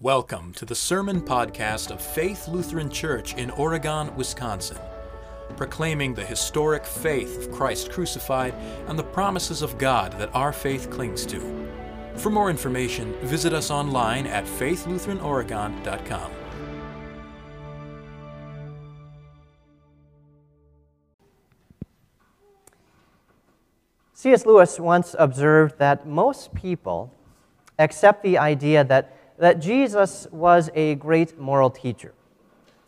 Welcome to the Sermon Podcast of Faith Lutheran Church in Oregon, Wisconsin, proclaiming the historic faith of Christ crucified and the promises of God that our faith clings to. For more information, visit us online at faithlutheranoregon.com. C.S. Lewis once observed that most people accept the idea that that Jesus was a great moral teacher,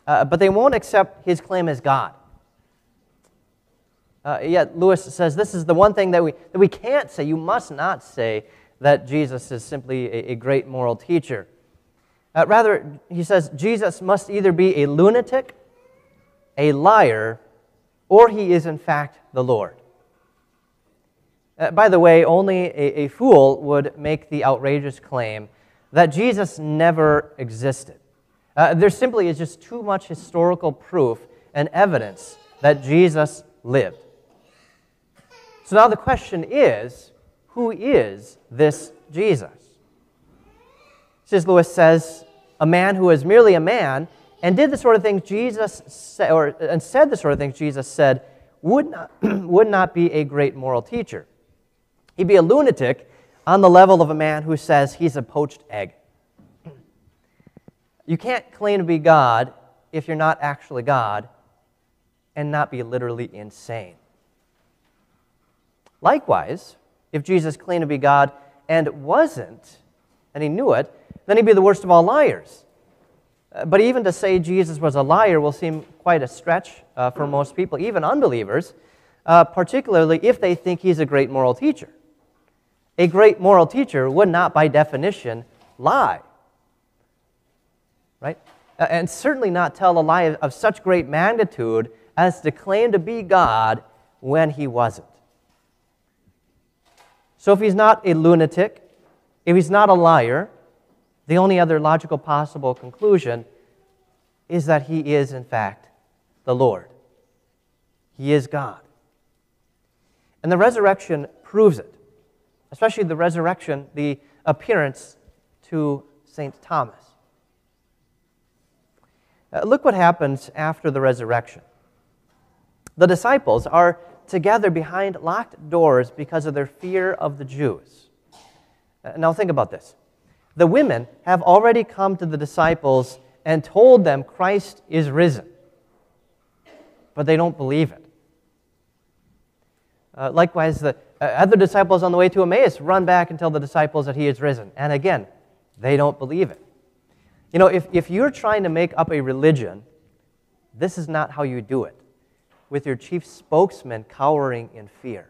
uh, but they won't accept his claim as God. Uh, yet Lewis says this is the one thing that we, that we can't say. You must not say that Jesus is simply a, a great moral teacher. Uh, rather, he says Jesus must either be a lunatic, a liar, or he is in fact the Lord. Uh, by the way, only a, a fool would make the outrageous claim that Jesus never existed. Uh, there simply is just too much historical proof and evidence that Jesus lived. So now the question is who is this Jesus? C.S. Lewis says, a man who is merely a man and did the sort of things Jesus said, or and said the sort of things Jesus said, would not, would not be a great moral teacher. He'd be a lunatic on the level of a man who says he's a poached egg. You can't claim to be God if you're not actually God and not be literally insane. Likewise, if Jesus claimed to be God and wasn't, and he knew it, then he'd be the worst of all liars. Uh, but even to say Jesus was a liar will seem quite a stretch uh, for most people, even unbelievers, uh, particularly if they think he's a great moral teacher a great moral teacher would not, by definition, lie. Right? And certainly not tell a lie of such great magnitude as to claim to be God when he wasn't. So if he's not a lunatic, if he's not a liar, the only other logical possible conclusion is that he is, in fact, the Lord. He is God. And the resurrection proves it especially the resurrection, the appearance to St. Thomas. Uh, look what happens after the resurrection. The disciples are together behind locked doors because of their fear of the Jews. Uh, now, think about this. The women have already come to the disciples and told them Christ is risen, but they don't believe it. Uh, likewise, the, other disciples on the way to Emmaus run back and tell the disciples that he is risen. And again, they don't believe it. You know, if, if you're trying to make up a religion, this is not how you do it, with your chief spokesman cowering in fear.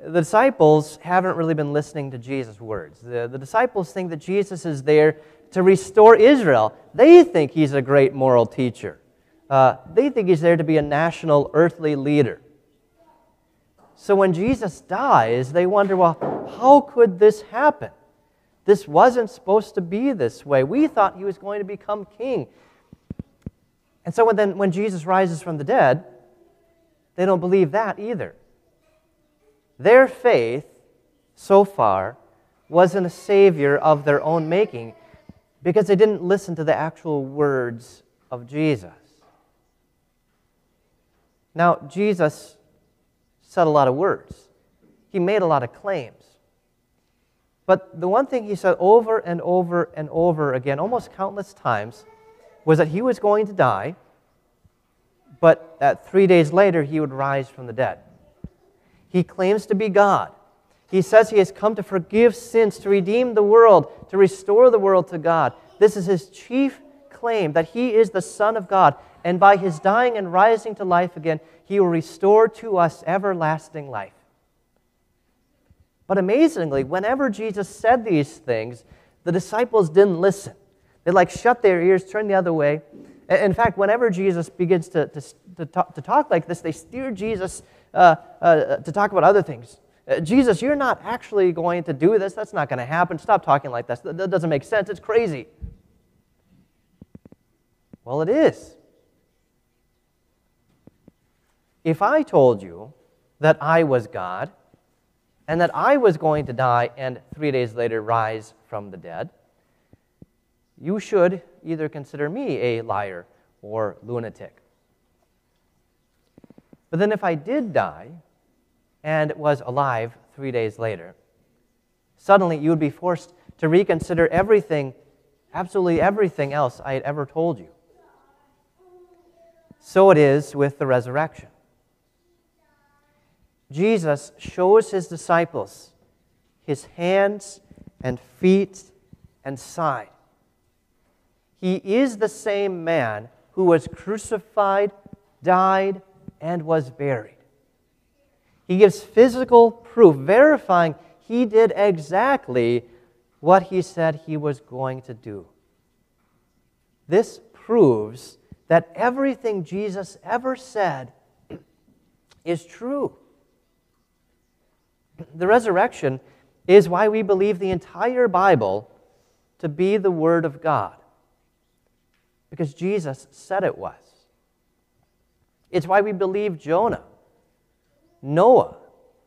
The disciples haven't really been listening to Jesus' words. The, the disciples think that Jesus is there to restore Israel. They think he's a great moral teacher. Uh, they think he's there to be a national earthly leader. So when Jesus dies, they wonder, well, how could this happen? This wasn't supposed to be this way. We thought he was going to become king. And so when, then, when Jesus rises from the dead, they don't believe that either. Their faith, so far, was in a Savior of their own making because they didn't listen to the actual words of Jesus. Now, Jesus said a lot of words, he made a lot of claims. But the one thing he said over and over and over again, almost countless times, was that he was going to die, but that three days later he would rise from the dead. He claims to be God. He says he has come to forgive sins, to redeem the world, to restore the world to God. This is his chief claim that he is the Son of God and by his dying and rising to life again, he will restore to us everlasting life. But amazingly, whenever Jesus said these things, the disciples didn't listen. They like shut their ears, turned the other way. In fact, whenever Jesus begins to, to, to, talk, to talk like this, they steer Jesus uh, uh, to talk about other things. Uh, Jesus, you're not actually going to do this. That's not going to happen. Stop talking like this. That doesn't make sense. It's crazy. Well, it is. If I told you that I was God, and that I was going to die and three days later rise from the dead, you should either consider me a liar or lunatic. But then, if I did die and was alive three days later, suddenly you would be forced to reconsider everything, absolutely everything else I had ever told you. So it is with the resurrection. Jesus shows his disciples his hands and feet and side. He is the same man who was crucified, died, and was buried. He gives physical proof, verifying he did exactly what he said he was going to do. This proves that everything Jesus ever said is true. The resurrection is why we believe the entire Bible to be the Word of God, because Jesus said it was. It's why we believe Jonah, Noah,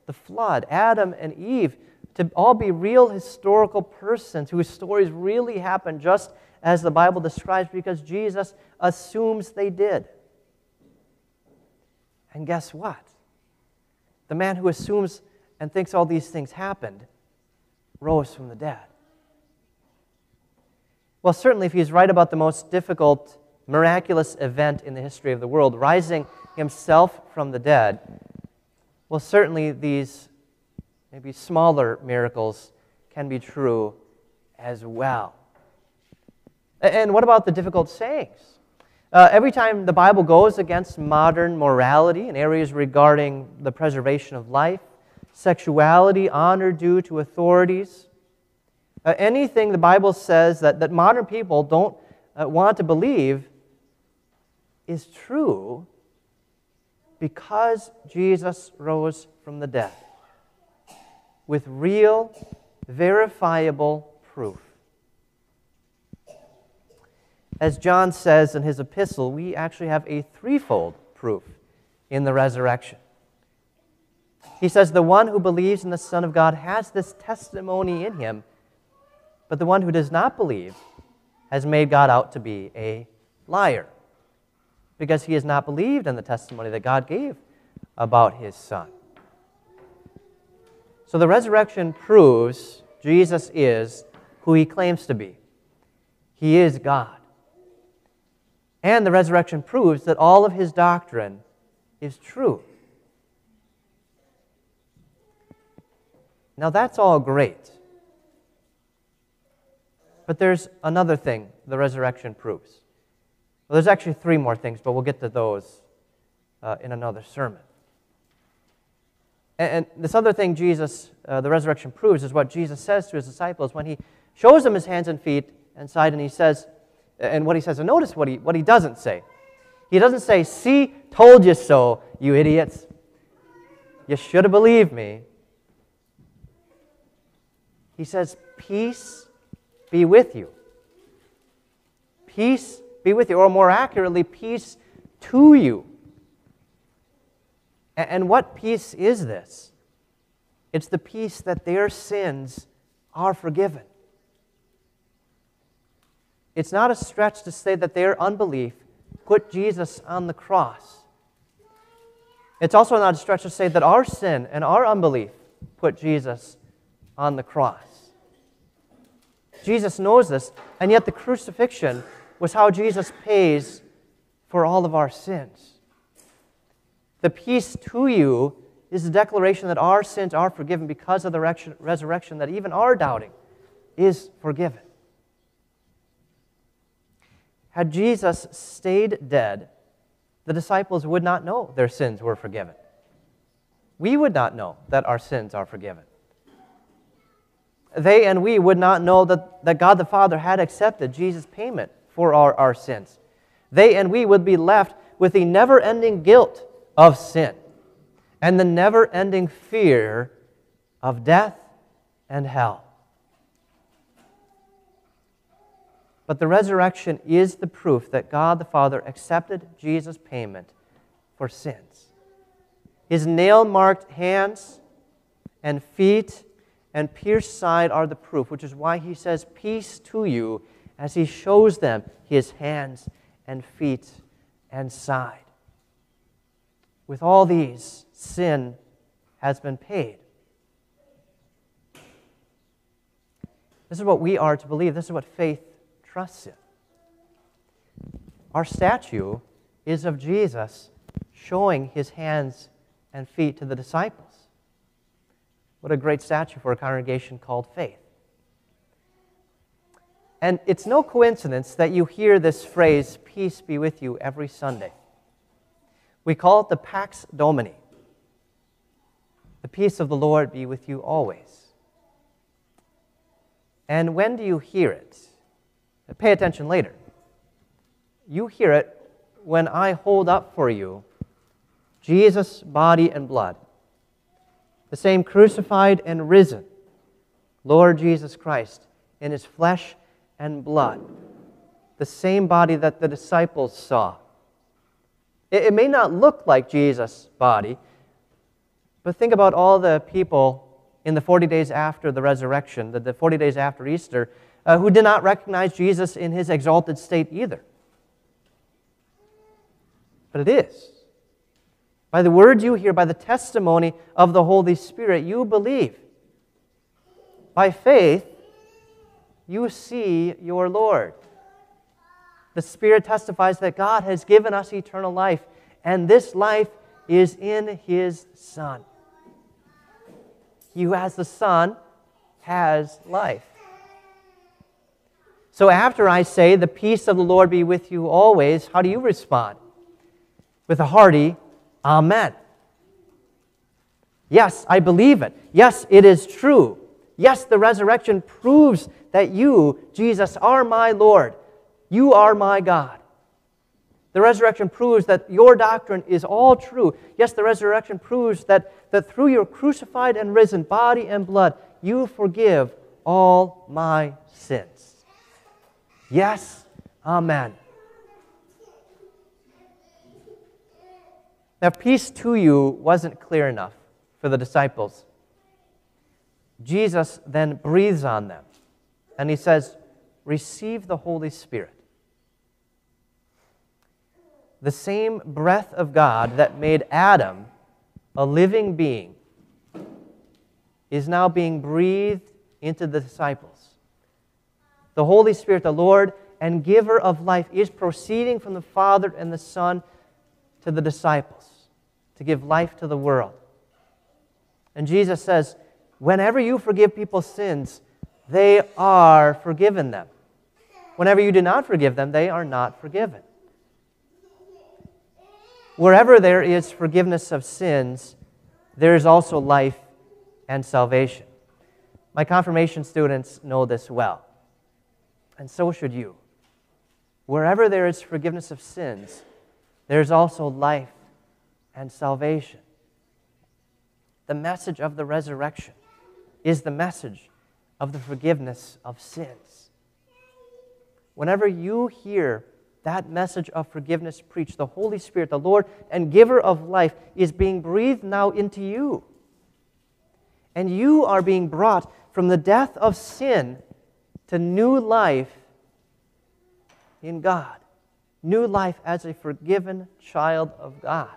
the flood, Adam, and Eve to all be real historical persons whose stories really happened just as the Bible describes because Jesus assumes they did. And guess what? The man who assumes and thinks all these things happened rose from the dead. Well, certainly, if he's right about the most difficult, miraculous event in the history of the world, rising himself from the dead, well, certainly these maybe smaller miracles can be true as well. And what about the difficult sayings? Uh, every time the Bible goes against modern morality in areas regarding the preservation of life, sexuality, honor due to authorities. Uh, anything the Bible says that, that modern people don't uh, want to believe is true because Jesus rose from the dead with real, verifiable proof. As John says in his epistle, we actually have a threefold proof in the resurrection. He says, The one who believes in the Son of God has this testimony in him, but the one who does not believe has made God out to be a liar because he has not believed in the testimony that God gave about his Son. So the resurrection proves Jesus is who he claims to be. He is God. And the resurrection proves that all of his doctrine is true. Now, that's all great. But there's another thing the resurrection proves. Well, there's actually three more things, but we'll get to those uh, in another sermon. And, and this other thing Jesus, uh, the resurrection proves, is what Jesus says to his disciples when he shows them his hands and feet and side, and he says, and what he says, and notice what he, what he doesn't say. He doesn't say, See, told you so, you idiots. You should have believed me. He says, Peace be with you. Peace be with you, or more accurately, peace to you. And what peace is this? It's the peace that their sins are forgiven. It's not a stretch to say that their unbelief put Jesus on the cross. It's also not a stretch to say that our sin and our unbelief put Jesus on the cross. Jesus knows this, and yet the crucifixion was how Jesus pays for all of our sins. The peace to you is the declaration that our sins are forgiven because of the resurrection, that even our doubting is forgiven. Had Jesus stayed dead, the disciples would not know their sins were forgiven. We would not know that our sins are forgiven they and we would not know that, that God the Father had accepted Jesus' payment for our, our sins. They and we would be left with the never ending guilt of sin and the never ending fear of death and hell. But the resurrection is the proof that God the Father accepted Jesus' payment for sins. His nail marked hands and feet and pierced side are the proof, which is why he says, Peace to you, as he shows them his hands and feet and side. With all these, sin has been paid. This is what we are to believe. This is what faith trusts in. Our statue is of Jesus showing his hands and feet to the disciples. What a great statue for a congregation called Faith. And it's no coincidence that you hear this phrase, peace be with you, every Sunday. We call it the Pax Domini. The peace of the Lord be with you always. And when do you hear it? Pay attention later. You hear it when I hold up for you Jesus' body and blood, the same crucified and risen Lord Jesus Christ in his flesh and blood, the same body that the disciples saw. It, it may not look like Jesus' body, but think about all the people in the 40 days after the resurrection, the, the 40 days after Easter, uh, who did not recognize Jesus in his exalted state either. But it is. By the words you hear, by the testimony of the Holy Spirit, you believe. By faith, you see your Lord. The Spirit testifies that God has given us eternal life, and this life is in His Son. He who has the Son has life. So after I say, The peace of the Lord be with you always, how do you respond? With a hearty Amen. Yes, I believe it. Yes, it is true. Yes, the resurrection proves that you, Jesus, are my Lord. You are my God. The resurrection proves that your doctrine is all true. Yes, the resurrection proves that, that through your crucified and risen body and blood, you forgive all my sins. Yes, amen. Now, peace to you wasn't clear enough for the disciples. Jesus then breathes on them and he says, Receive the Holy Spirit. The same breath of God that made Adam a living being is now being breathed into the disciples. The Holy Spirit, the Lord and giver of life, is proceeding from the Father and the Son to the disciples to give life to the world. And Jesus says, whenever you forgive people's sins, they are forgiven them. Whenever you do not forgive them, they are not forgiven. Wherever there is forgiveness of sins, there is also life and salvation. My confirmation students know this well, and so should you. Wherever there is forgiveness of sins, there is also life and salvation. The message of the resurrection is the message of the forgiveness of sins. Whenever you hear that message of forgiveness preached, the Holy Spirit, the Lord and giver of life, is being breathed now into you. And you are being brought from the death of sin to new life in God, new life as a forgiven child of God.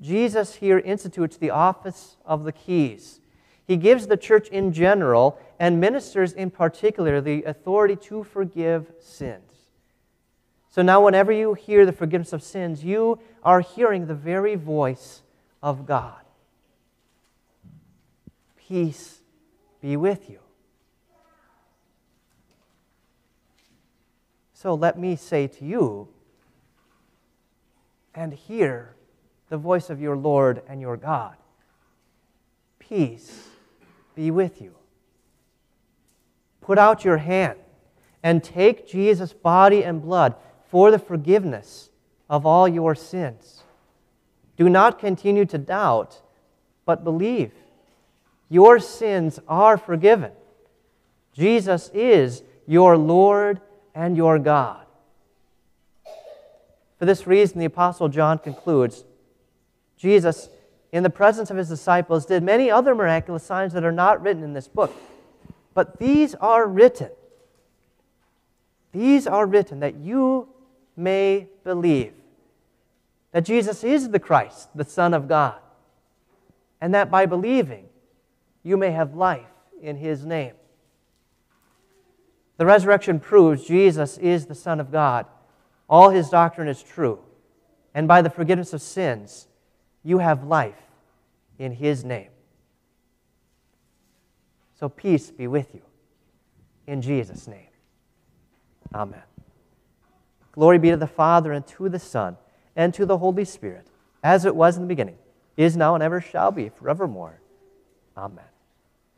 Jesus here institutes the office of the keys. He gives the church in general and ministers in particular the authority to forgive sins. So now, whenever you hear the forgiveness of sins, you are hearing the very voice of God. Peace be with you. So let me say to you, and hear the voice of your Lord and your God. Peace be with you. Put out your hand and take Jesus' body and blood for the forgiveness of all your sins. Do not continue to doubt, but believe. Your sins are forgiven. Jesus is your Lord and your God. For this reason, the Apostle John concludes Jesus in the presence of his disciples, did many other miraculous signs that are not written in this book. But these are written. These are written that you may believe that Jesus is the Christ, the Son of God, and that by believing you may have life in his name. The resurrection proves Jesus is the Son of God. All his doctrine is true. And by the forgiveness of sins, you have life in his name. So peace be with you. In Jesus' name. Amen. Glory be to the Father, and to the Son, and to the Holy Spirit, as it was in the beginning, is now, and ever shall be, forevermore. Amen.